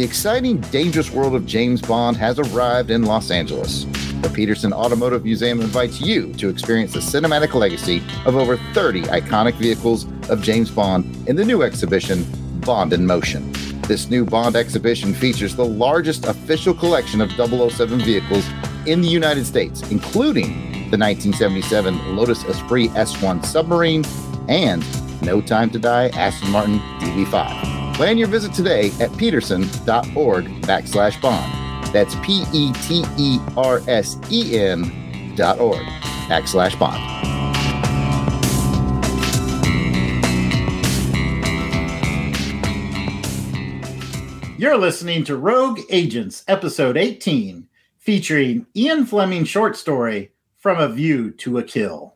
The exciting, dangerous world of James Bond has arrived in Los Angeles. The Petersen Automotive Museum invites you to experience the cinematic legacy of over 30 iconic vehicles of James Bond in the new exhibition, Bond in Motion. This new Bond exhibition features the largest official collection of 007 vehicles in the United States, including the 1977 Lotus Esprit S1 submarine and No Time to Die Aston Martin DB5. Plan your visit today at petersen.org backslash bond. That's P E T E R S E N dot org backslash bond. You're listening to Rogue Agents, episode 18, featuring Ian Fleming short story From a View to a Kill.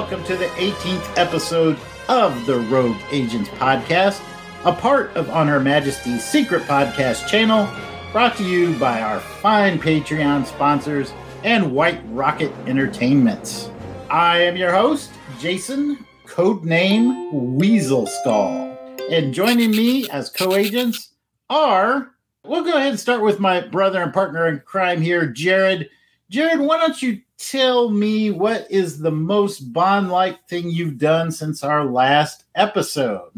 Welcome to the 18th episode of the Rogue Agents podcast, a part of On Her Majesty's Secret Podcast channel, brought to you by our fine Patreon sponsors and White Rocket Entertainments. I am your host, Jason, codename Weasel Skull. And joining me as co agents are, we'll go ahead and start with my brother and partner in crime here, Jared. Jared, why don't you tell me what is the most Bond like thing you've done since our last episode?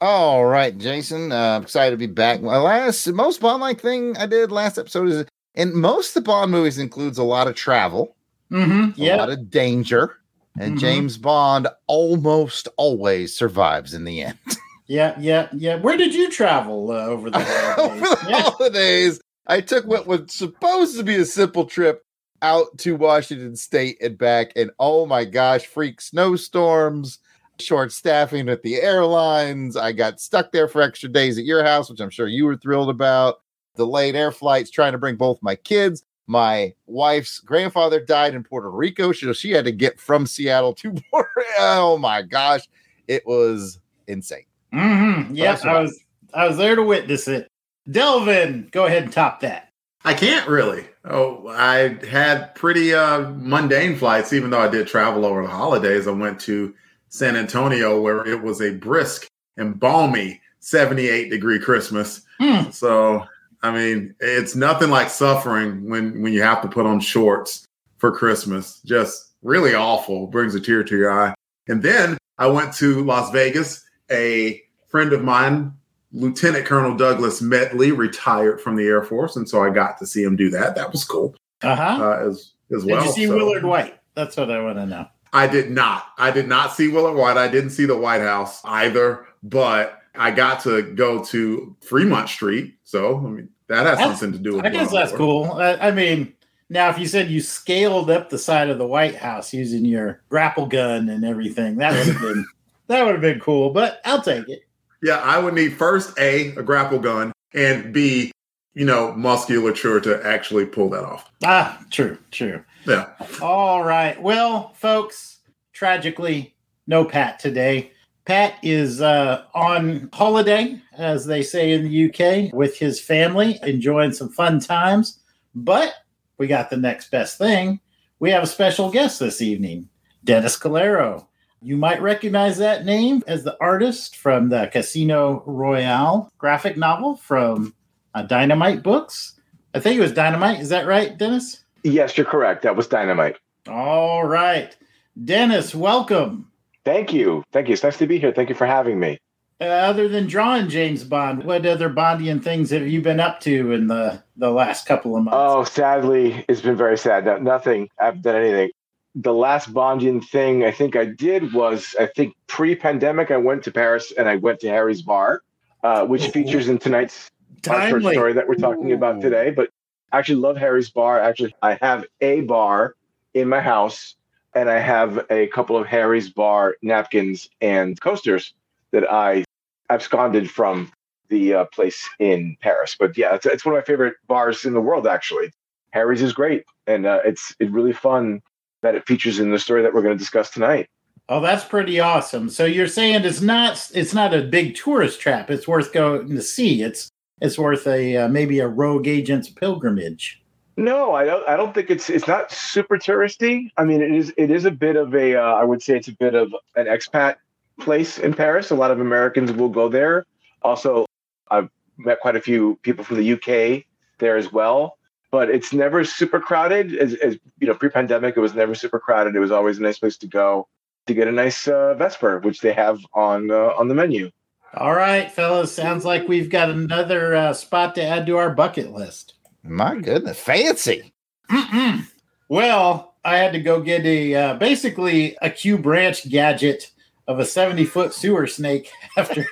All right, Jason. Uh, I'm excited to be back. My last, most Bond like thing I did last episode is, and most of the Bond movies includes a lot of travel, Mm-hmm. a lot of danger, and Mhm. James Bond almost always survives in the end. Yeah, yeah, yeah. Where did you travel uh, over the Over the Yeah. holidays, I took what was supposed to be a simple trip out to Washington State and back, and oh my gosh, freak snowstorms, short staffing at the airlines. I got stuck there for extra days at your house, which I'm sure you were thrilled about. Delayed air flights, trying to bring both my kids. My wife's grandfather died in Puerto Rico, so she had to get from Seattle to Puerto. Oh my gosh, it was insane. Mm-hmm. Yep, Awesome. I was I was there to witness it. Delvin, go ahead and top that. I can't really. Oh, I had pretty uh, mundane flights, even though I did travel over the holidays. I went to San Antonio where it was a brisk and balmy 78 degree Christmas. Hmm. So, I mean, it's nothing like suffering when when you have to put on shorts for Christmas. Just really awful. Brings a tear to your eye. And then I went to Las Vegas. A friend of mine, Lieutenant Colonel Douglas Medley, retired from the Air Force, and so I got to see him do that. That was cool Uh-huh. uh, as as did well. you see So- Willard Whyte? That's what I want to know. I did not. I did not see Willard Whyte. I didn't see the White House either, but I got to go to Fremont Street. So, I mean, that has That's- something to do with it. I guess that's cool. I, I mean, now if you said you scaled up the side of the White House using your grapple gun and everything, that would have been that would have been cool. But I'll take it. Yeah, I would need first A, a grapple gun, and B, you know, musculature to actually pull that off. Ah, true, true. Yeah. All right. Well, folks, tragically, no Pat today. Pat is uh, on holiday, as they say in the UK, with his family, enjoying some fun times. But we got the next best thing. We have a special guest this evening, Dennis Calero. You might recognize that name as the artist from the Casino Royale graphic novel from uh, Dynamite Books. I think it was Dynamite. Is that right, Dennis? Yes, you're correct. That was dynamite. All right. Dennis, welcome. Thank you. Thank you. It's nice to be here. Thank you for having me. Uh, other than drawing James Bond, what other Bondian things have you been up to in the, the last couple of months? Oh, sadly, it's been very sad. No, nothing. I haven't done anything. The last Bondian thing I think I did was, I think pre pandemic, I went to Paris and I went to Harry's Bar, uh, which Ooh. features in tonight's short story that we're talking about today. But I actually love Harry's Bar. Actually, I have a bar in my house and I have a couple of Harry's Bar napkins and coasters that I absconded from the uh, place in Paris. But yeah, it's, it's one of my favorite bars in the world, actually. Harry's is great, and uh, it's it's really fun that it features in the story that we're going to discuss tonight. Oh, that's pretty awesome. So you're saying it's not it's not a big tourist trap. It's worth going to see. It's it's worth a uh, maybe a rogue agent's pilgrimage. No, I don't. I don't think it's it's not super touristy. I mean, it is it is a bit of a. Uh, I would say it's a bit of an expat place in Paris. A lot of Americans will go there. Also, I've met quite a few people from the UK there as well. But it's never super crowded. As, as you know, pre-pandemic, it was never super crowded. It was always a nice place to go to get a nice uh, Vesper, which they have on uh, on the menu. All right, fellas. Sounds like we've got another uh, spot to add to our bucket list. My goodness, fancy. Mm-mm. Well, I had to go get a uh, basically a Q branch gadget of a 70 foot sewer snake after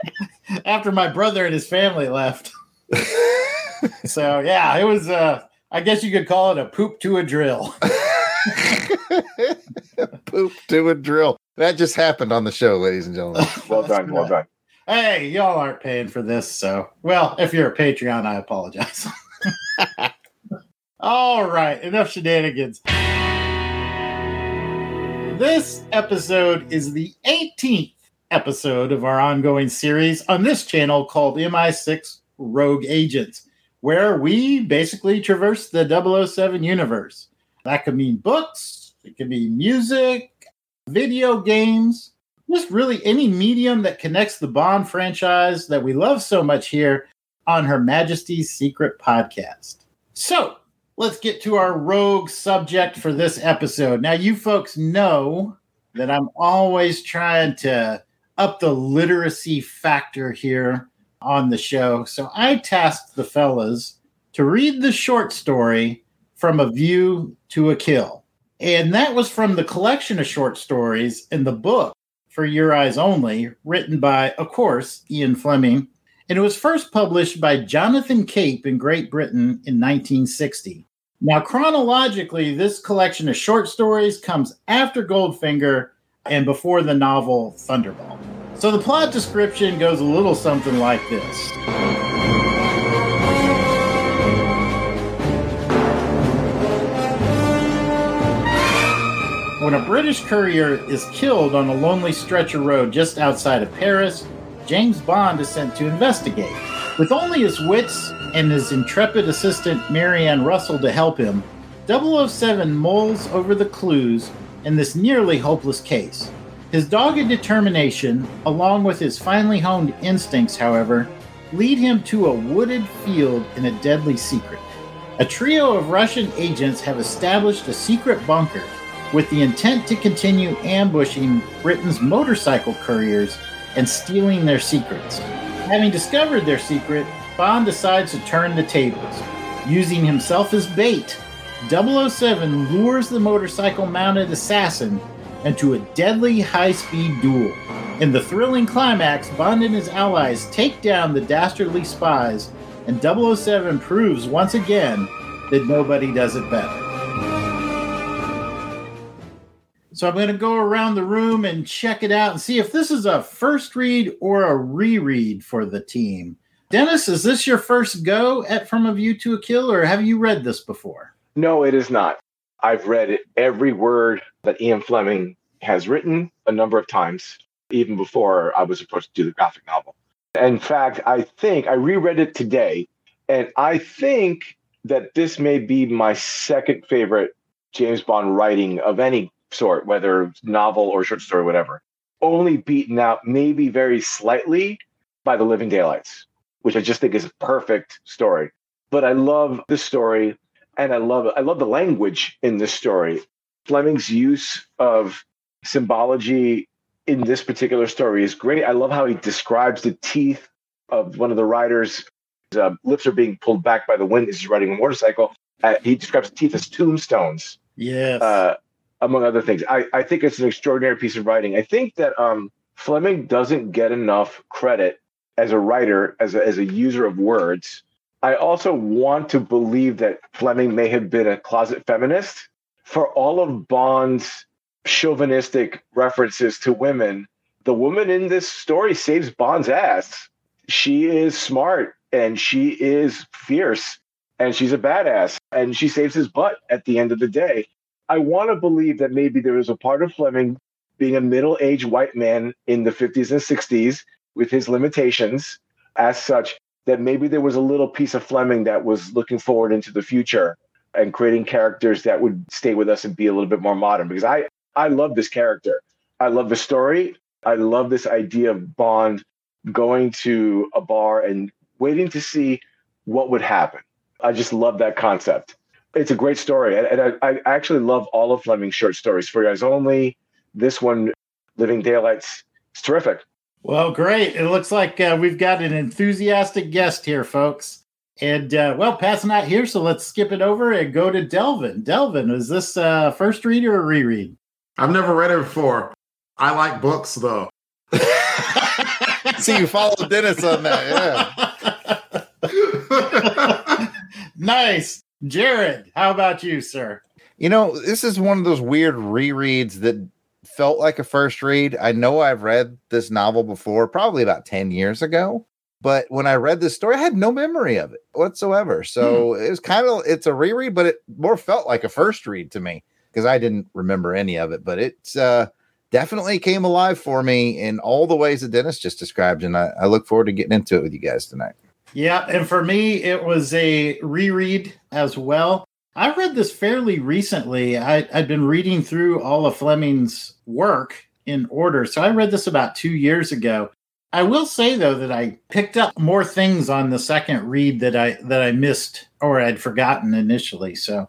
after my brother and his family left. so yeah, it was uh I guess you could call it a poop to a drill. Poop to a drill. That just happened on the show, ladies and gentlemen. Well done, well done. Hey, y'all aren't paying for this, so well, if you're a Patreon, I apologize. All right, enough shenanigans. This episode is the 18th episode of our ongoing series on this channel called MI6 Rogue Agents, where we basically traverse the 007 universe. That could mean books, it could be music, video games, just really any medium that connects the Bond franchise that we love so much here on Her Majesty's Secret Podcast. So let's get to our rogue subject for this episode. Now, you folks know that I'm always trying to up the literacy factor here on the show. So I tasked the fellas to read the short story from A View to a Kill. And that was from the collection of short stories in the book for Your Eyes Only, written by, of course, Ian Fleming. And it was first published by Jonathan Cape in Great Britain in 1960. Now, chronologically, this collection of short stories comes after Goldfinger and before the novel Thunderball. So the plot description goes a little something like this. When a British courier is killed on a lonely stretch of road just outside of Paris, James Bond is sent to investigate. With only his wits and his intrepid assistant Mary Ann Russell to help him, 007 mulls over the clues in this nearly hopeless case. His dogged determination, along with his finely honed instincts, however, lead him to a wooded field in a deadly secret. A trio of Russian agents have established a secret bunker with the intent to continue ambushing Britain's motorcycle couriers and stealing their secrets. Having discovered their secret, Bond decides to turn the tables. Using himself as bait, 007 lures the motorcycle mounted assassin into a deadly high speed duel. In the thrilling climax, Bond and his allies take down the dastardly spies, and 007 proves once again that nobody does it better. So I'm going to go around the room and check it out and see if this is a first read or a reread for the team. Dennis, is this your first go at From a View to a Kill, or have you read this before? No, it is not. I've read every word that Ian Fleming has written a number of times, even before I was approached to do the graphic novel. In fact, I think I reread it today, and I think that this may be my second favorite James Bond writing of any sort, whether novel or short story, whatever. Only beaten out maybe very slightly by The Living Daylights, which I just think is a perfect story. But I love the story and I love I love the language in this story. Fleming's use of symbology in this particular story is great. I love how he describes the teeth of one of the riders. His uh, lips are being pulled back by the wind as he's riding a motorcycle. Uh, he describes the teeth as tombstones. Yes. Uh, among other things. I, I think it's an extraordinary piece of writing. I think that um, Fleming doesn't get enough credit as a writer, as a, as a user of words. I also want to believe that Fleming may have been a closet feminist. For all of Bond's chauvinistic references to women, the woman in this story saves Bond's ass. She is smart and she is fierce and she's a badass and she saves his butt at the end of the day. I want to believe that maybe there was a part of Fleming being a middle aged white man in the 50s and 60s with his limitations. As such, that maybe there was a little piece of Fleming that was looking forward into the future and creating characters that would stay with us and be a little bit more modern. Because I I love this character. I love the story. I love this idea of Bond going to a bar and waiting to see what would happen. I just love that concept. It's a great story. And, and I, I, actually love all of Fleming's short stories. For Eyes Only, this one, Living Daylights, it's terrific. Well, great. It looks like uh, we've got an enthusiastic guest here, folks. And uh, well, Pat's not here, so let's skip it over and go to Delvin. Delvin, is this uh, first read or a reread? I've never read it before. I like books, though. See, you follow Dennis on that. Yeah. nice. Jared, how about you, sir? You know, this is one of those weird rereads that felt like a first read. I know I've read this novel before, probably about 10 years ago. But when I read this story, I had no memory of it whatsoever. So hmm. it was kind of it's a reread, but it more felt like a first read to me because I didn't remember any of it. But it's uh definitely came alive for me in all the ways that Dennis just described. And I, I look forward to getting into it with you guys tonight. Yeah. And for me, it was a reread as well. I read this fairly recently. I, I'd been reading through all of Fleming's work in order. So I read this about two years ago. I will say though that I picked up more things on the second read that I that I missed or I'd forgotten initially. So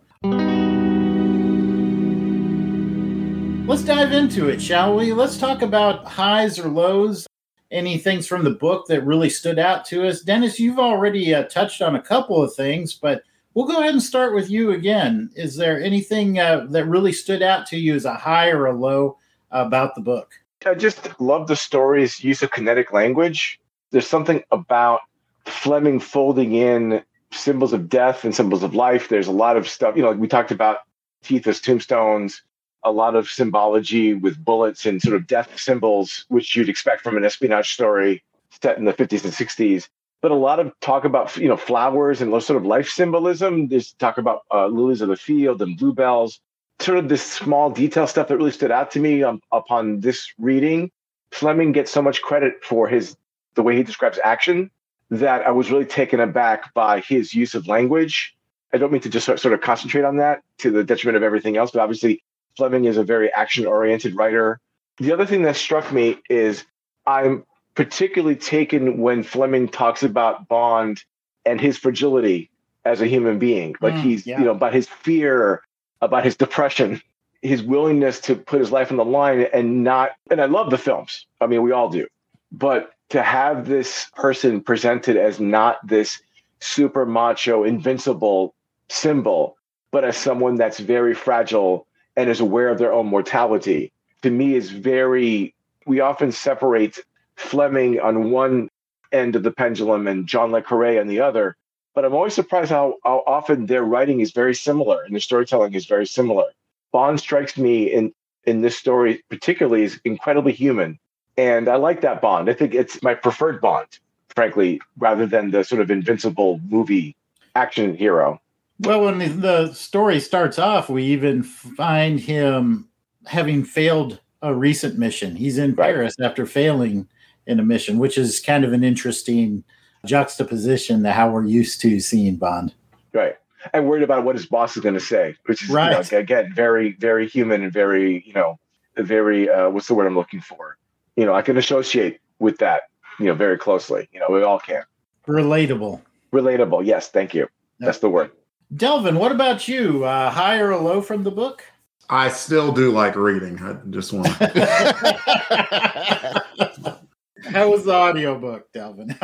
Let's dive into it, shall we? Let's talk about highs or lows. Any things from the book that really stood out to us? Dennis, you've already uh, touched on a couple of things, but we'll go ahead and start with you again. Is there anything uh, that really stood out to you as a high or a low about the book? I just love the story's use of kinetic language. There's something about Fleming folding in symbols of death and symbols of life. There's a lot of stuff, you know, like we talked about teeth as tombstones a lot of symbology with bullets and sort of death symbols, which you'd expect from an espionage story set in the 50s and 60s. But a lot of talk about you know flowers and sort of life symbolism. There's talk about uh, lilies of the field and bluebells. Sort of this small detail stuff that really stood out to me um, upon this reading. Fleming gets so much credit for his the way he describes action that I was really taken aback by his use of language. I don't mean to just sort of concentrate on that to the detriment of everything else, but obviously Fleming is a very action oriented writer. The other thing that struck me is I'm particularly taken when Fleming talks about Bond and his fragility as a human being. Like mm, he's, yeah. you know, about his fear, about his depression, his willingness to put his life on the line and not, and I love the films. I mean, we all do. But to have this person presented as not this super macho, invincible symbol, but as someone that's very fragile and is aware of their own mortality, to me is very, we often separate Fleming on one end of the pendulum and John Le Carre on the other. But I'm always surprised how, how often their writing is very similar and their storytelling is very similar. Bond strikes me in, in this story, particularly, is incredibly human. And I like that Bond. I think it's my preferred Bond, frankly, rather than the sort of invincible movie action hero. Well, when the story starts off, we even find him having failed a recent mission. He's in right. Paris after failing in a mission, which is kind of an interesting juxtaposition to how we're used to seeing Bond. Right. And worried about what his boss is going to say, which is, right. you know, again, very, very human and very, you know, very, uh, what's the word I'm looking for? You know, I can associate with that, you know, very closely. You know, we all can. Relatable. Relatable. Yes. Thank you. Yep. That's the word. Delvin, what about you? Uh, high or low from the book? I still do like reading. I just want. How was the audiobook, Delvin?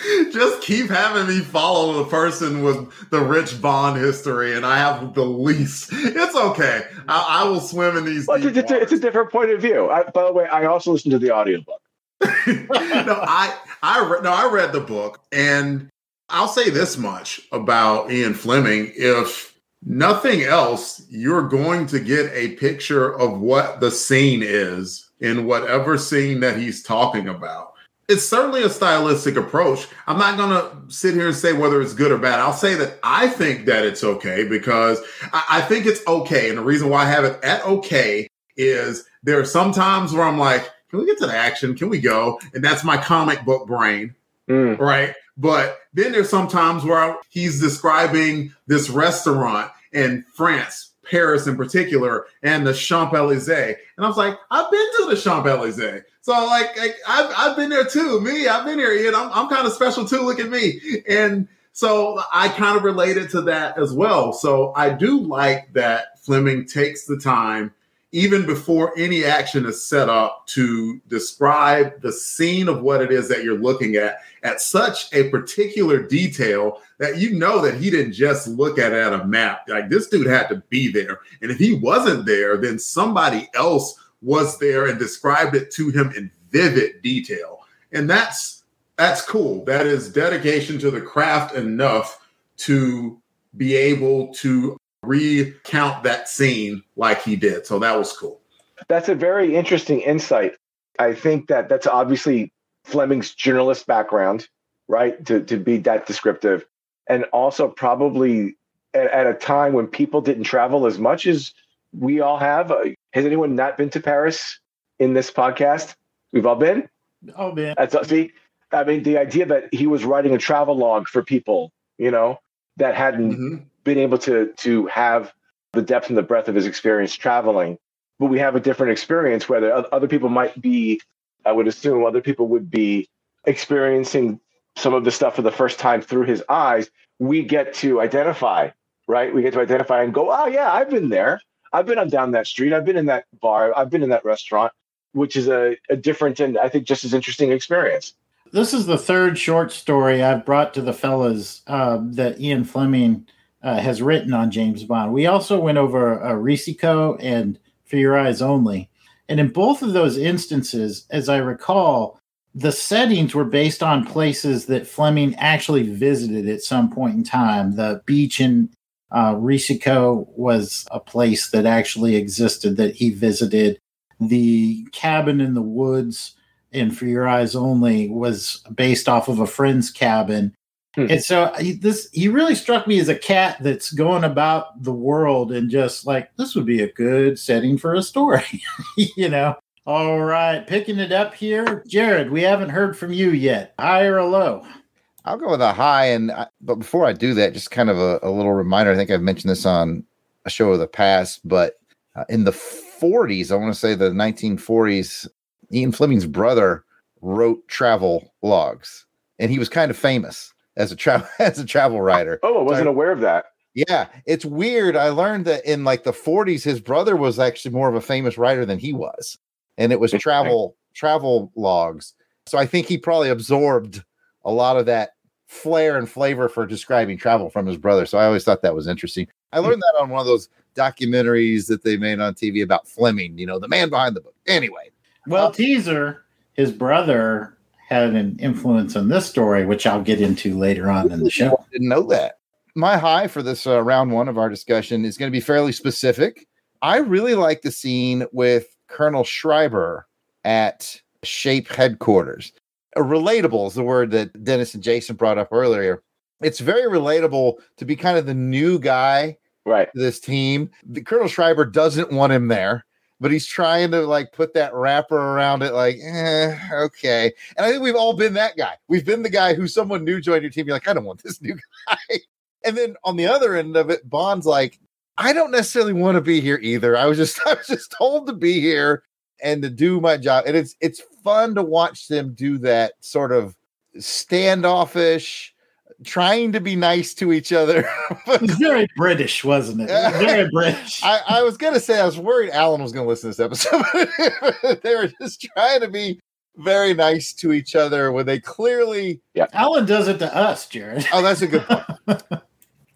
just keep having me follow the person with the rich bond history, and I have the least. It's okay. I, I will swim in these. Well, it's, it's, a, it's, a, different point of view. I, by the way, I also listened to the audiobook. no, I I re- no, I read the book, and I'll say this much about Ian Fleming. If nothing else, you're going to get a picture of what the scene is in whatever scene that he's talking about. It's certainly a stylistic approach. I'm not going to sit here and say whether it's good or bad. I'll say that I think that it's okay because I, I think it's okay. And the reason why I have it at okay is there are some times where I'm like, can we get to the action? Can we go? And that's my comic book brain mm. right? But then there's some times where he's describing this restaurant in France, Paris in particular, and the Champs Elysees, and I was like, I've been to the Champs Elysees, so like, like I've I've been there too. Me, I've been here. Know, I'm, I'm kind of special too. Look at me, and so I kind of related to that as well. So I do like that Fleming takes the time even before any action is set up to describe the scene of what it is that you're looking at at such a particular detail that you know that he didn't just look at it at a map. Like this dude had to be there. And if he wasn't there, then somebody else was there and described it to him in vivid detail. And that's that's cool. That is dedication to the craft enough to be able to recount that scene like he did. So that was cool. That's a very interesting insight. I think that that's obviously Fleming's journalist background, right? To, to be that descriptive. And also, probably at, at a time when people didn't travel as much as we all have. Uh, has anyone not been to Paris in this podcast? We've all been? Oh man, That's, see, I mean, the idea that he was writing a travel log for people, you know, that hadn't mm-hmm been able to to have the depth and the breadth of his experience traveling. But we have a different experience where other people might be, I would assume, other people would be experiencing some of the stuff for the first time through his eyes. We get to identify, right? We get to identify and go, oh, yeah, I've been there. I've been on down that street. I've been in that bar. I've been in that restaurant, which is a, a different and I think just as interesting experience. This is the third short story I've brought to the fellas uh, that Ian Fleming uh, has written on James Bond. We also went over uh, Risico and For Your Eyes Only. And in both of those instances, as I recall, the settings were based on places that Fleming actually visited at some point in time. The beach in uh, Risico was a place that actually existed that he visited. The cabin in the woods in For Your Eyes Only was based off of a friend's cabin Hmm. And so he, this he really struck me as a cat that's going about the world and just like this would be a good setting for a story, you know. All right, picking it up here, Jared. We haven't heard from you yet. High or a low? I'll go with a high, and but before I do that, just kind of a, a little reminder. I think I've mentioned this on a show of the past, but uh, in the 40s, I want to say the 1940s, Ian Fleming's brother wrote travel logs, and he was kind of famous as a travel as a travel writer. Oh, I wasn't so, aware of that. Yeah, it's weird. I learned that in like the 40s, his brother was actually more of a famous writer than he was, and it was travel travel logs. So I think he probably absorbed a lot of that flair and flavor for describing travel from his brother. So I always thought that was interesting. I learned that on one of those documentaries that they made on TV about Fleming, you know, the man behind the book. Anyway, well, uh, teaser, his brother had an influence on this story, which I'll get into later on in the show. Didn't know that. My high for this uh, round one of our discussion is going to be fairly specific. I really like the scene with Colonel Schreiber at SHAPE headquarters. Uh, relatable is the word that Dennis and Jason brought up earlier. It's very relatable to be kind of the new guy right to this team. The Colonel Schreiber doesn't want him there but he's trying to like put that wrapper around it, like, eh, okay. And I think we've all been that guy. We've been the guy who someone new joined your team. You're like, I don't want this new guy. And then on the other end of it, Bond's like, I don't necessarily want to be here either. I was just I was just told to be here and to do my job. And it's it's fun to watch them do that sort of standoffish trying to be nice to each other. very British, wasn't it? it was very British. I, I, was gonna say I was worried Alan was gonna listen to this episode. they were just trying to be very nice to each other when they clearly Yeah. Alan does it to us, Jared. Oh, that's a good point.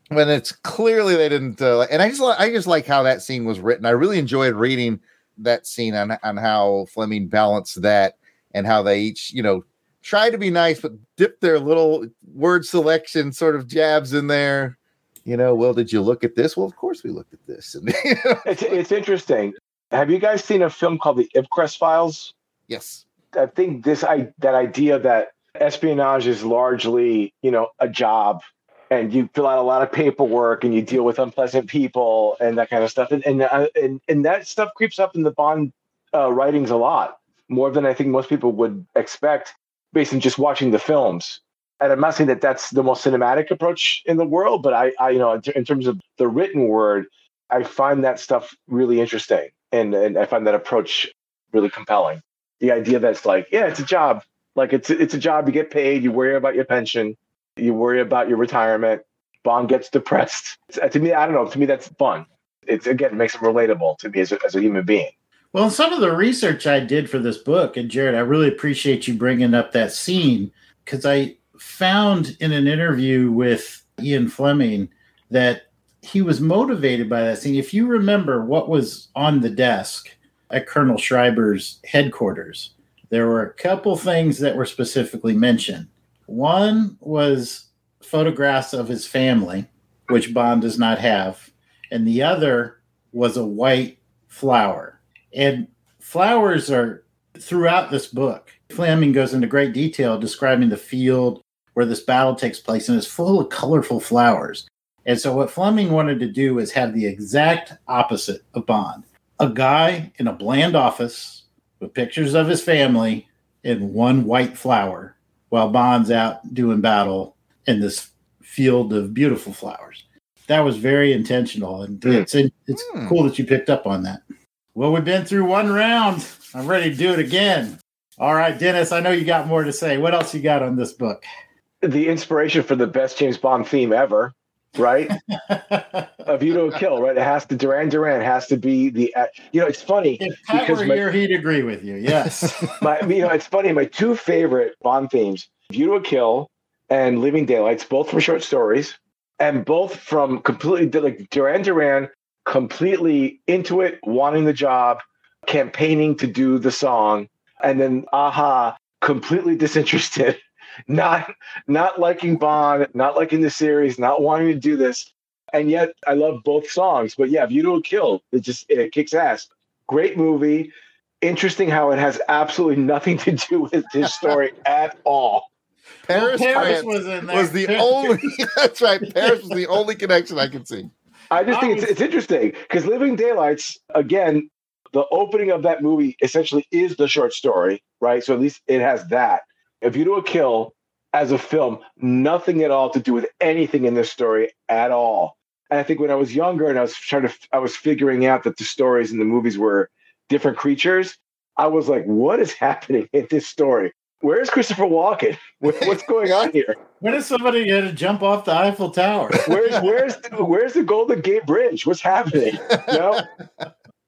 when it's clearly they didn't uh, and I just I just like how that scene was written. I really enjoyed reading that scene on on how Fleming balanced that and how they each, you know, try to be nice, but dip their little word selection sort of jabs in there. You know, well, did you look at this? Well, of course we looked at this. And you know. it's it's interesting. Have you guys seen a film called The Ipcress Files? Yes. I think this I that idea that espionage is largely, you know, a job and you fill out a lot of paperwork and you deal with unpleasant people and that kind of stuff. And and uh, and, and that stuff creeps up in the Bond uh, writings a lot more than I think most people would expect based on just watching the films. And I'm not saying that that's the most cinematic approach in the world, but I, I you know, in, terms of the written word, I find that stuff really interesting, and and I find that approach really compelling. The idea that's like, yeah, it's a job, like it's it's a job. You get paid. You worry about your pension. You worry about your retirement. Bond gets depressed. To me, I don't know. To me, that's fun. It's again it makes it relatable to me as a, as a human being. Well, some of the research I did for this book, and Jared, I really appreciate you bringing up that scene because I found in an interview with Ian Fleming that he was motivated by that scene. If you remember what was on the desk at Colonel Schreiber's headquarters, there were a couple things that were specifically mentioned. One was photographs of his family, which Bond does not have, and the other was a white flower and flowers are throughout this book. Fleming goes into great detail describing the field where this battle takes place and it's full of colorful flowers. And so, what Fleming wanted to do is have the exact opposite of Bond a guy in a bland office with pictures of his family and one white flower while Bond's out doing battle in this field of beautiful flowers. That was very intentional. And mm. it's, it's mm. cool that you picked up on that. Well, we've been through one round. I'm ready to do it again. All right, Dennis, I know you got more to say. What else you got on this book? The inspiration for the best James Bond theme ever, right? A View to a Kill, right? It has to Duran Duran has to be the. Uh, you know, it's funny. If Pat were my, here, he'd agree with you. Yes. my, you know, it's funny. My two favorite Bond themes: View to a Kill and Living Daylights, both from short stories, and both from completely like Duran Duran completely into it, wanting the job, campaigning to do the song, and then a-ha, completely disinterested, not not liking Bond, not liking the series, not wanting to do this. And yet I love both songs. But yeah, View to a Kill, it just it kicks ass. Great movie. Interesting how it has absolutely nothing to do with this story at all. Paris, well, Paris was, was the only that's right. Paris was the only connection I can see. I just think it's, it's interesting because Living Daylights, again, the opening of that movie essentially is the short story, right? So at least it has that. A View to a Kill as a film, nothing at all to do with anything in this story at all. And I think when I was younger and I was trying to, I was figuring out that the stories in the movies were different creatures. I was like, what is happening in this story? Where's Christopher Walken? What's going on here? When is somebody going to jump off the Eiffel Tower? Where's where's where's the Golden Gate Bridge? What's happening? No,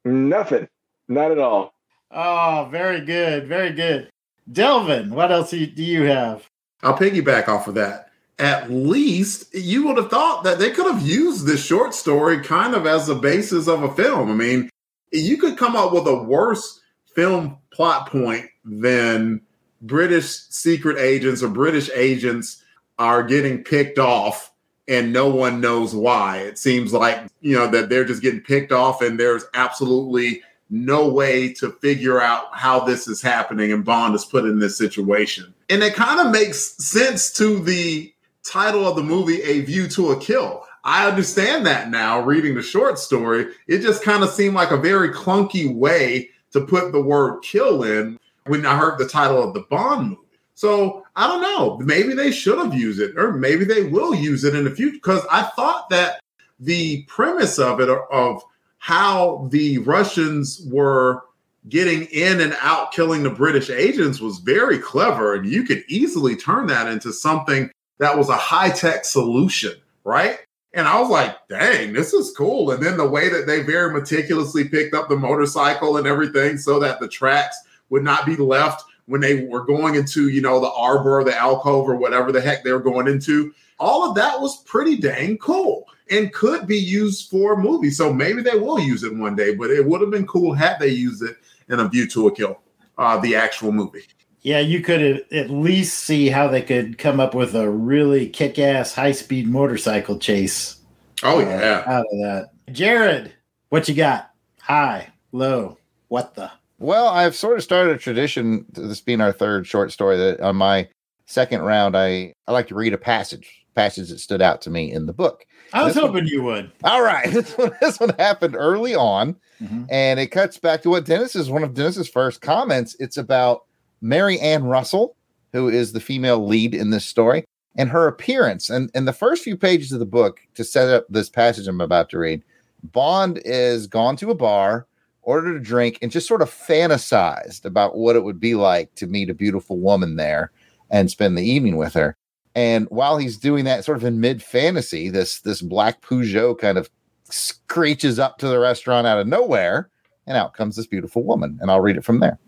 nothing, not at all. Oh, very good, very good. Delvin, what else do you have? I'll piggyback off of that. At least you would have thought that they could have used this short story kind of as the basis of a film. I mean, you could come up with a worse film plot point than British secret agents or British agents are getting picked off and no one knows why. It seems like, you know, that they're just getting picked off and there's absolutely no way to figure out how this is happening and Bond is put in this situation. And it kind of makes sense to the title of the movie, A View to a Kill. I understand that now reading the short story. It just kind of seemed like a very clunky way to put the word kill in when I heard the title of the Bond movie. So I don't know. Maybe they should have used it, or maybe they will use it in the future. Because I thought that the premise of it, of how the Russians were getting in and out killing the British agents, was very clever. And you could easily turn that into something that was a high tech solution, right? And I was like, dang, this is cool. And then the way that they very meticulously picked up the motorcycle and everything so that the tracks would not be left when they were going into, you know, the arbor, or the alcove, or whatever the heck they were going into. All of that was pretty dang cool and could be used for a movie. So maybe they will use it one day, but it would have been cool had they used it in A View to a Kill, uh, the actual movie. Yeah, you could at least see how they could come up with a really kick ass high speed motorcycle chase. Oh, uh, yeah. Out of that. Jared, what you got? High, low, what the? Well, I've sort of started a tradition, this being our third short story, that on my second round, I, I like to read a passage, passage that stood out to me in the book. I was hoping one, you would. All right. This one, this one happened early on, mm-hmm. and it cuts back to what Dennis is one of Dennis's first comments. It's about Mary Ann Russell, who is the female lead in this story, and her appearance. And in the first few pages of the book, to set up this passage I'm about to read, Bond is gone to a bar, ordered a drink, and just sort of fantasized about what it would be like to meet a beautiful woman there and spend the evening with her. And while he's doing that, sort of in mid fantasy, this this black Peugeot kind of screeches up to the restaurant out of nowhere, and out comes this beautiful woman. And I'll read it from there.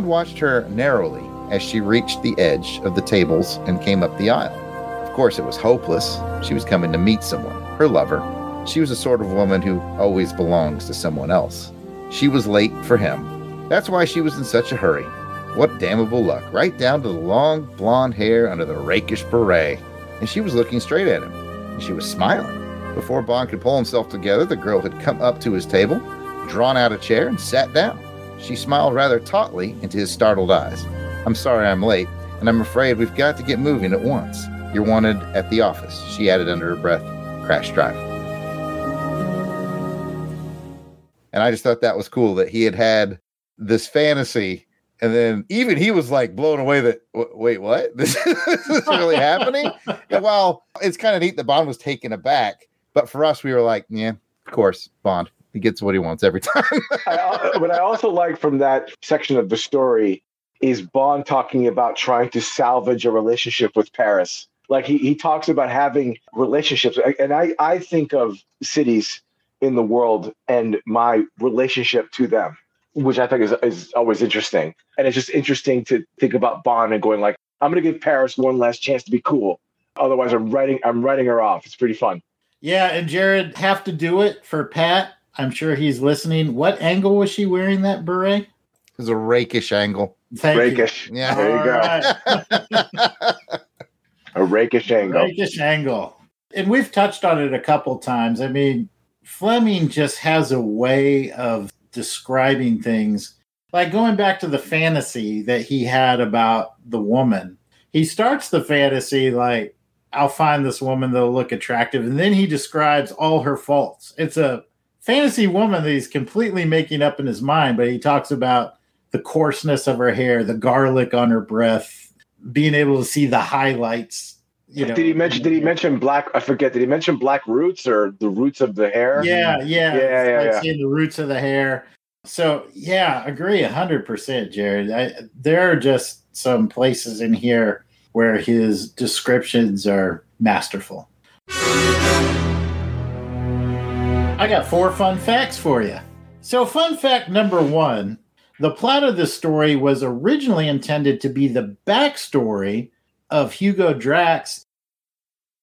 Bond watched her narrowly as she reached the edge of the tables and came up the aisle. Of course, it was hopeless. She was coming to meet someone, her lover. She was the sort of woman who always belongs to someone else. She was late for him. That's why she was in such a hurry. What damnable luck, right down to the long blonde hair under the rakish beret. And she was looking straight at him. And she was smiling. Before Bond could pull himself together, the girl had come up to his table, drawn out a chair, and sat down. She smiled rather tautly into his startled eyes. I'm sorry I'm late, and I'm afraid we've got to get moving at once. You're wanted at the office, she added under her breath. Crash drive. And I just thought that was cool that he had had this fantasy, and then even he was like blown away that wait, what? This, is really happening? And while it's kind of neat that Bond was taken aback, but for us, we were like, yeah, of course, Bond. He gets what he wants every time. I, what I also like from that section of the story is Bond talking about trying to salvage a relationship with Paris. Like he, he talks about having relationships. And I, I think of cities in the world and my relationship to them, which I think is, is always interesting. And it's just interesting to think about Bond and going like, I'm going to give Paris one last chance to be cool. Otherwise, I'm writing I'm writing her off. It's pretty fun. Yeah, and Jared have to do it for Pat. I'm sure he's listening. What angle was she wearing that beret? It was a rakish angle. Thank rakish. You. Yeah. There you go. a rakish angle. Rakish angle. And we've touched on it a couple times. I mean, Fleming just has a way of describing things. Like going back to the fantasy that he had about the woman. He starts the fantasy like, I'll find this woman that'll look attractive. And then he describes all her faults. It's a fantasy woman that he's completely making up in his mind, but he talks about the coarseness of her hair, the garlic on her breath, being able to see the highlights. You know, did he mention? Did he mention black? I forget. Did he mention black roots or the roots of the hair? Yeah, yeah, yeah, yeah. Like yeah. seeing the roots of the hair. So yeah, agree hundred percent, Jared. I, there are just some places in here where his descriptions are masterful. I got four fun facts for you. So, fun fact number one the plot of this story was originally intended to be the backstory of Hugo Drax,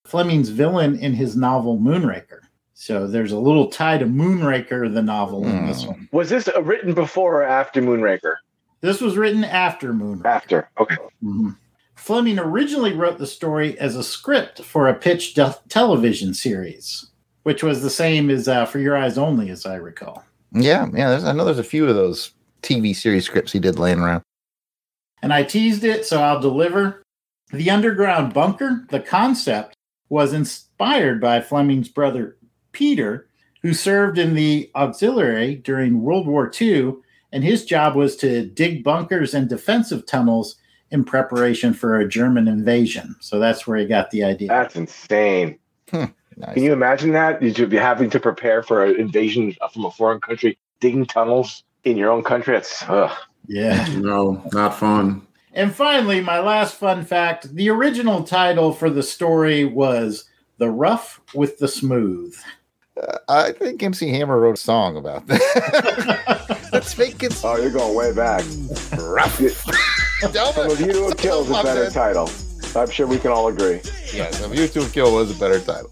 Fleming's villain in his novel Moonraker. So, there's a little tie to Moonraker, the novel, in this Hmm. one. Was this written before or after Moonraker? This was written after Moonraker. After. Okay. Mhm. Fleming originally wrote the story as a script for a pitch de- television series, which was the same as uh, For Your Eyes Only, as I recall. Yeah, yeah. There's, I know there's a few of those TV series scripts he did laying around. And I teased it, so I'll deliver. The underground bunker, the concept, was inspired by Fleming's brother Peter, who served in the auxiliary during World War II, and his job was to dig bunkers and defensive tunnels in preparation for a German invasion. So that's where he got the idea. That's insane. Nice. Can you imagine that? You should be having to prepare for an invasion from a foreign country, digging tunnels in your own country. That's ugh. Yeah. No, not fun. And finally, my last fun fact the original title for the story was The Rough with the Smooth. Uh, I think MC Hammer wrote a song about that. Let's make it Oh, you're going way back. rough. From A View to a Kill is a better title. I'm sure we can all agree. Yes, A View to a Kill was a better title.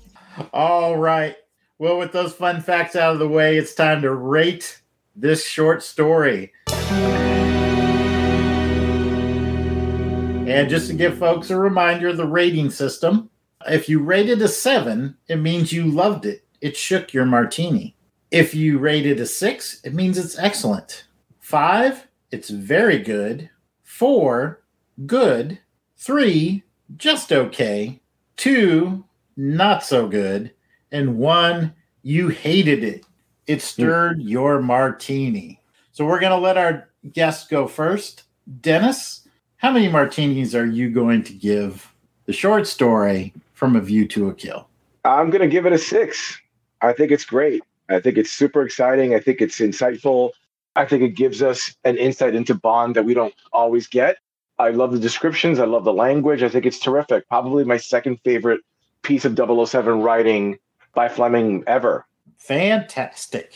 All right. Well, with those fun facts out of the way, it's time to rate this short story. And just to give folks a reminder of the rating system, if you rated a seven, it means you loved it. It shook your martini. If you rated a six, it means it's excellent. Five, it's very good. Four, good. Three, just okay, two, not so good, and one, you hated it. It mm. stirred your martini. So we're going to let our guests go first. Dennis, how many martinis are you going to give the short story from a view to a kill? I'm going to give it a six. I think it's great. I think it's super exciting. I think it's insightful. I think it gives us an insight into Bond that we don't always get. I love the descriptions. I love the language. I think it's terrific. Probably my second favorite piece of 007 writing by Fleming ever. Fantastic.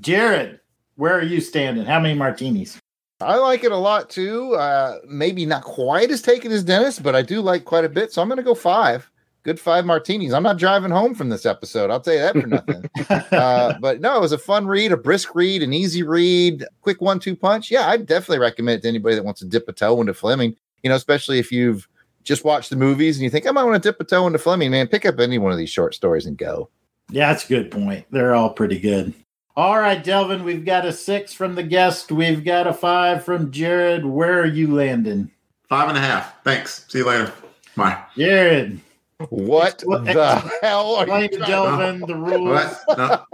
Jared, where are you standing? How many martinis? I like it a lot too. Uh, maybe not quite as taken as Dennis, but I do like quite a bit. So I'm going to go five. Good five martinis. I'm not driving home from this episode. I'll tell you that for nothing. uh, but no, it was a fun read, a brisk read, an easy read, quick one two punch. Yeah, I'd definitely recommend it to anybody that wants to dip a toe into Fleming, you know, especially if you've just watched the movies and you think, I might want to dip a toe into Fleming, man, pick up any one of these short stories and go. Yeah, that's a good point. They're all pretty good. All right, Delvin, we've got a six from the guest. We've got a five from Jared. Where are you landing? Five and a half. Thanks. See you later. Bye. Jared. What What- the hell are Explain you to trying Delvin the rules. What? No.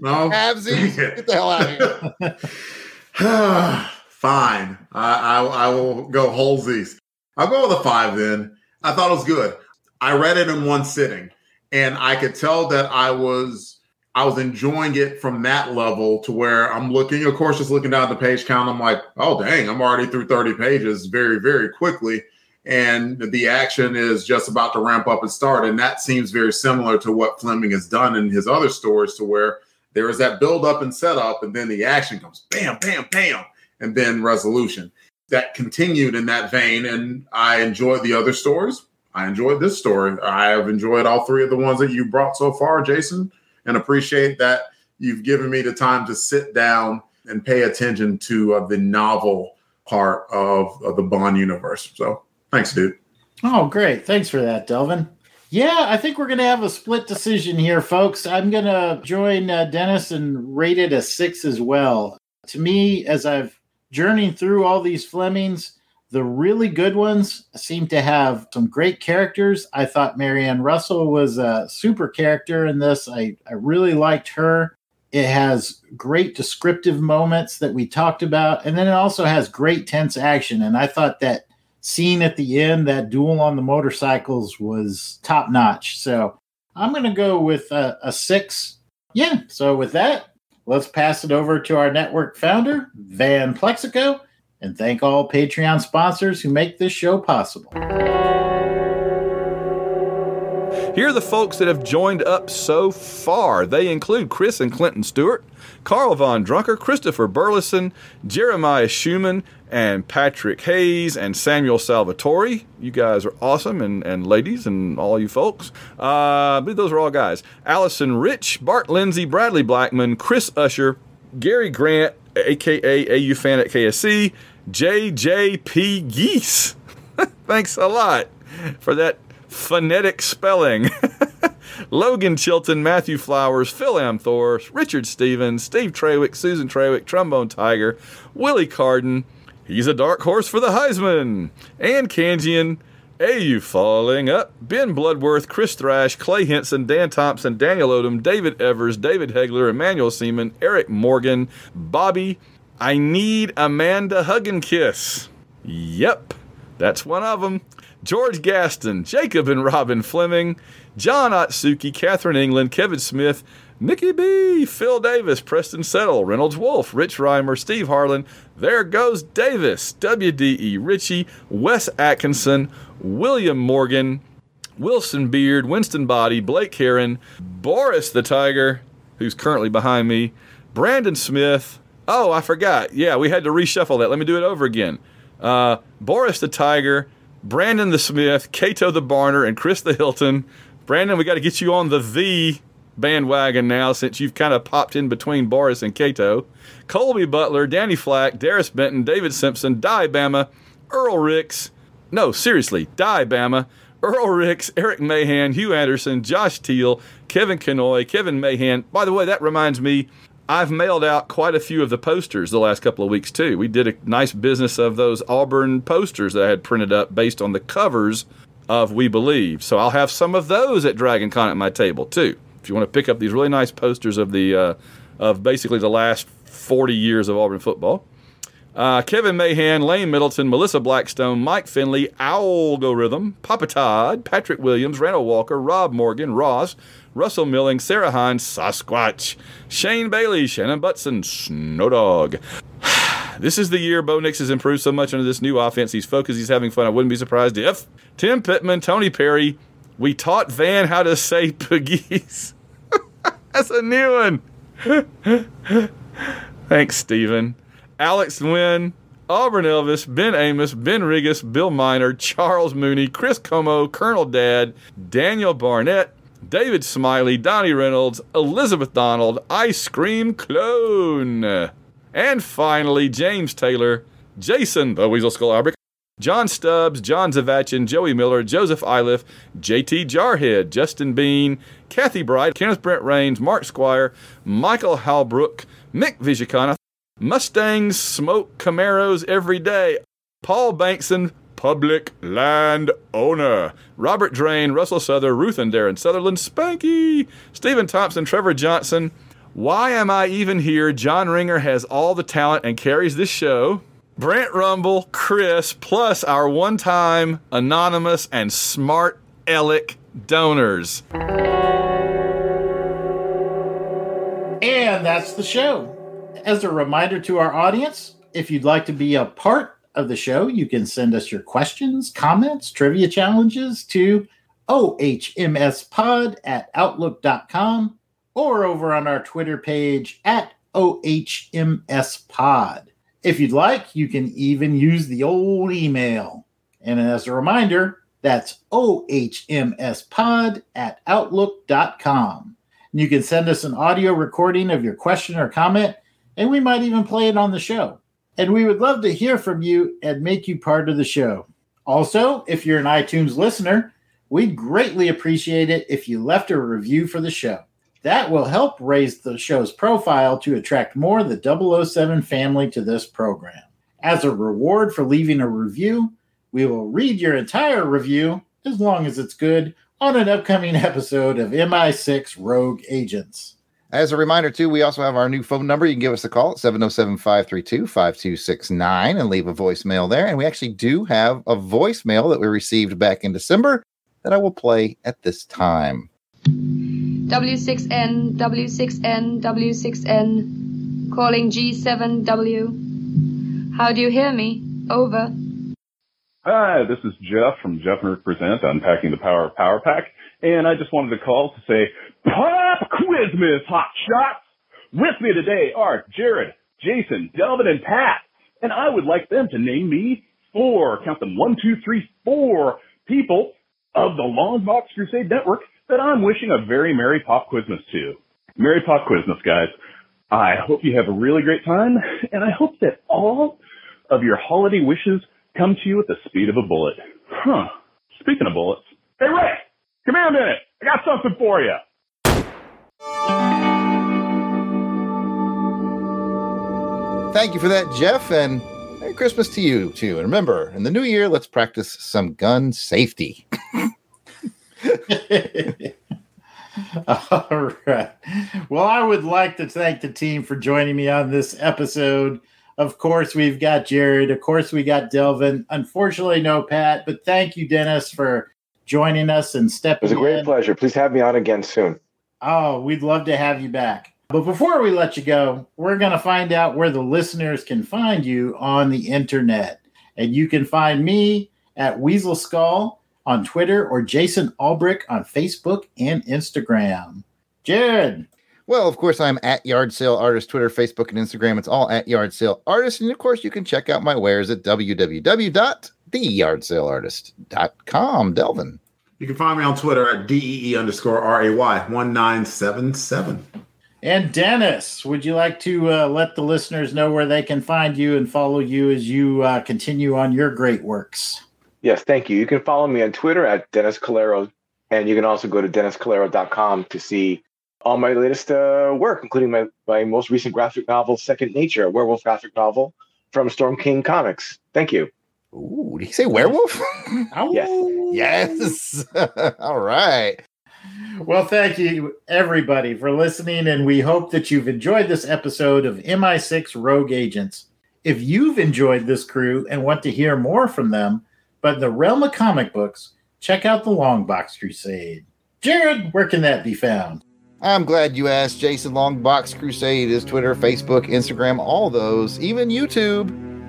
No. Halvesies? Get the hell out of here. Fine. I, I I will go holesies. I'll go with a five then. I thought it was good. I read it in one sitting, and I could tell that I was I was enjoying it from that level to where I'm looking, of course, just looking down the page count. I'm like, oh dang, I'm already through 30 pages very, very quickly. And the action is just about to ramp up and start. And that seems very similar to what Fleming has done in his other stories, to where there is that build up and setup, and then the action comes bam, bam, bam, and then resolution. That continued in that vein, and I enjoyed the other stories. I enjoyed this story. I have enjoyed all three of the ones that you brought so far, Jason, and appreciate that you've given me the time to sit down and pay attention to uh, the novel part of, of the Bond universe. So thanks, dude. Oh, great. Thanks for that, Delvin. Yeah, I think we're going to have a split decision here, folks. I'm going to join uh, Dennis and rate it a six as well. To me, as I've journeyed through all these Flemings, the really good ones seem to have some great characters. I thought Mary Ann Russell was a super character in this. I, I really liked her. It has great descriptive moments that we talked about, and then it also has great tense action. And I thought that scene at the end, that duel on the motorcycles, was top notch. So I'm going to go with a, a six. Yeah. So with that, let's pass it over to our network founder, Van Plexico, and thank all Patreon sponsors who make this show possible. Here are the folks that have joined up so far. They include Chris and Clinton Stewart, Carl Von Drunker, Christopher Burleson, Jeremiah Schumann, and Patrick Hayes and Samuel Salvatore. You guys are awesome, and, and ladies, and all you folks. Uh, I believe those are all guys. Allison Rich, Bart Lindsay, Bradley Blackman, Chris Usher, Gary Grant, aka AU fan at KSC, JJP Geese. Thanks a lot for that phonetic spelling. Logan Chilton, Matthew Flowers, Phil Amthor, Richard Stevens, Steve Trawick, Susan Trawick, Trombone Tiger, Willie Carden. He's a dark horse for the Heisman. Ann Kanjian, AU Falling Up, Ben Bloodworth, Chris Thrash, Clay Henson, Dan Thompson, Daniel Odom, David Evers, David Hegler, Emmanuel Seaman, Eric Morgan, Bobby. I need Amanda Hug and Kiss. Yep, that's one of them. George Gaston, Jacob and Robin Fleming, John Otsuki, Catherine England, Kevin Smith, Mickey B, Phil Davis, Preston Settle, Reynolds Wolf, Rich Reimer, Steve Harlan, There Goes Davis, WDE Ritchie, Wes Atkinson, William Morgan, Wilson Beard, Winston Body, Blake Heron, Boris the Tiger, who's currently behind me, Brandon Smith. Oh, I forgot. Yeah, we had to reshuffle that. Let me do it over again. Uh, Boris the Tiger, Brandon the Smith, Cato the Barner, and Chris the Hilton. Brandon, we got to get you on the the bandwagon now since you've kind of popped in between Boris and Cato. Colby Butler, Danny Flack, Darius Benton, David Simpson, Die Bama, Earl Ricks. No, seriously, Die Bama. Earl Ricks, Eric Mahan, Hugh Anderson, Josh Teal, Kevin Kenoy, Kevin Mahan. By the way, that reminds me, I've mailed out quite a few of the posters the last couple of weeks too. We did a nice business of those Auburn posters that I had printed up based on the covers of We Believe. So I'll have some of those at DragonCon at my table too. If you want to pick up these really nice posters of the uh, of basically the last 40 years of Auburn football. Uh, Kevin Mahan, Lane Middleton, Melissa Blackstone, Mike Finley, Algorithm, Papa Todd, Patrick Williams, Randall Walker, Rob Morgan, Ross, Russell Milling, Sarah Hines, Sasquatch, Shane Bailey, Shannon Butson, Snowdog. This is the year Bo Nix has improved so much under this new offense. He's focused, he's having fun. I wouldn't be surprised if Tim Pittman, Tony Perry, we taught Van how to say puggies. That's a new one. Thanks, Stephen. Alex Wynn, Auburn Elvis, Ben Amos, Ben Rigas, Bill Miner, Charles Mooney, Chris Como, Colonel Dad, Daniel Barnett, David Smiley, Donnie Reynolds, Elizabeth Donald, Ice Cream Clone. And finally, James Taylor, Jason, the Weasel Skull Albrecht, John Stubbs, John Zavachin, Joey Miller, Joseph Iliff, JT Jarhead, Justin Bean, Kathy Bright, Kenneth Brent Rains, Mark Squire, Michael Halbrook, Mick Vijikana, Mustangs smoke Camaros every day, Paul Bankson, public land owner, Robert Drain, Russell Souther, Ruth and Darren Sutherland, Spanky, Stephen Thompson, Trevor Johnson, why am I even here? John Ringer has all the talent and carries this show. Brent Rumble, Chris, plus our one time anonymous and smart Alec donors. And that's the show. As a reminder to our audience, if you'd like to be a part of the show, you can send us your questions, comments, trivia challenges to ohmspod at outlook.com or over on our Twitter page at OHMSPod. If you'd like, you can even use the old email. And as a reminder, that's OHMSPod at Outlook.com. And You can send us an audio recording of your question or comment, and we might even play it on the show. And we would love to hear from you and make you part of the show. Also, if you're an iTunes listener, we'd greatly appreciate it if you left a review for the show. That will help raise the show's profile to attract more of the 007 family to this program. As a reward for leaving a review, we will read your entire review, as long as it's good, on an upcoming episode of MI6 Rogue Agents. As a reminder, too, we also have our new phone number. You can give us a call at 707 532 5269 and leave a voicemail there. And we actually do have a voicemail that we received back in December that I will play at this time. W6N, W6N, W6N, calling G7W. How do you hear me? Over. Hi, this is Jeff from Jeff Nerd Present, Unpacking the Power of Power Pack, and I just wanted to call to say, Pop Quizmas, hot shots! With me today are Jared, Jason, Delvin, and Pat, and I would like them to name me four, count them one, two, three, four people of the Long Box Crusade Network that I'm wishing a very Merry Pop Quizmas to. You. Merry Pop Quizmas, guys. I hope you have a really great time, and I hope that all of your holiday wishes come to you at the speed of a bullet. Huh. Speaking of bullets. Hey, Rick! Come here a minute! I got something for you! Thank you for that, Jeff, and Merry Christmas to you, too. And remember, in the new year, let's practice some gun safety. All right. Well, I would like to thank the team for joining me on this episode. Of course, we've got Jared. Of course, we got Delvin. Unfortunately, no Pat, but thank you, Dennis, for joining us and stepping in. It was a great in. pleasure. Please have me on again soon. Oh, we'd love to have you back. But before we let you go, we're going to find out where the listeners can find you on the internet. And you can find me at Weasel Skull on Twitter or Jason Albrick on Facebook and Instagram. Jared, Well, of course, I'm at Yard Sale Artist, Twitter, Facebook, and Instagram. It's all at Yard Sale Artist. And of course, you can check out my wares at www.theyardsaleartist.com. Delvin. You can find me on Twitter at DEE underscore RAY 1977. and Dennis, would you like to uh, let the listeners know where they can find you and follow you as you uh, continue on your great works? Yes, thank you. You can follow me on Twitter at Dennis Calero, and you can also go to denniscalero.com to see all my latest uh, work, including my, my most recent graphic novel, Second Nature, a werewolf graphic novel from Storm King Comics. Thank you. Ooh, did he say werewolf? Yes. yes. All right. Well, thank you, everybody, for listening, and we hope that you've enjoyed this episode of MI6 Rogue Agents. If you've enjoyed this crew and want to hear more from them, but in the realm of comic books, check out the Longbox Crusade. Jared, where can that be found? I'm glad you asked. Jason Longbox Crusade is Twitter, Facebook, Instagram, all those, even YouTube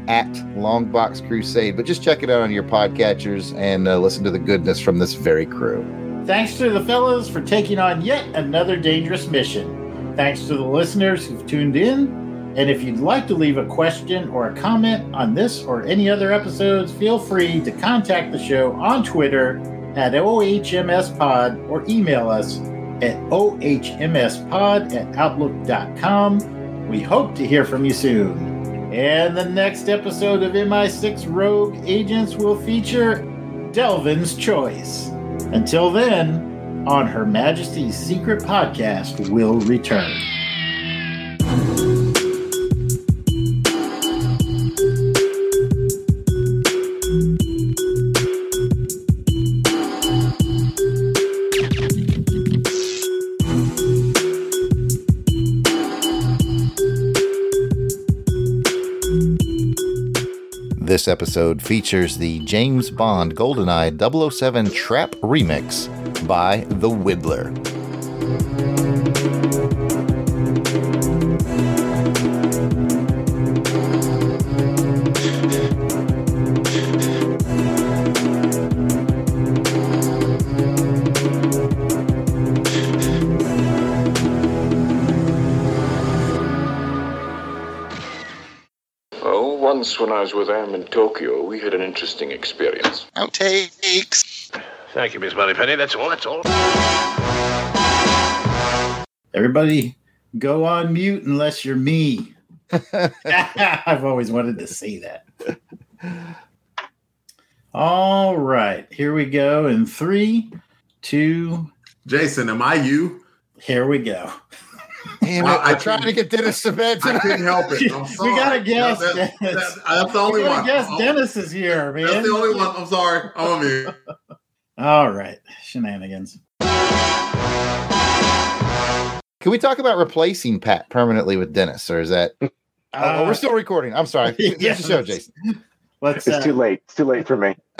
at Longbox Crusade. But just check it out on your podcatchers and uh, listen to the goodness from this very crew. Thanks to the fellows for taking on yet another dangerous mission. Thanks to the listeners who've tuned in. And if you'd like to leave a question or a comment on this or any other episodes, feel free to contact the show on Twitter at OHMSPod or email us at ohmspod at outlook.com. We hope to hear from you soon. And the next episode of MI6 Rogue Agents will feature Delvin's Choice. Until then, on Her Majesty's Secret Podcast we'll return. This episode features the James Bond GoldenEye 007 Trap Remix by The Whittler. I was with Am in Tokyo, we had an interesting experience. Outtakes. Thank you, Miss Moneypenny. That's all. That's all. Everybody, go on mute unless you're me. I've always wanted to say that. All right, here we go. In three, two, Jason, am I you? here we go. Damn it, Well, I I'm trying to get Dennis to bed I couldn't help it. I'm We gotta guess, No, that- Dennis. that- that's the only We gotta one. Guess Oh, Dennis is here, man. That's the only one. I'm sorry. I'm on mute. All right, shenanigans. Can we talk about replacing Pat permanently with Dennis, or is that? oh, Uh, we're still recording. I'm sorry. Finish the show. Jason. Let's. It's uh, too late. It's too late for me.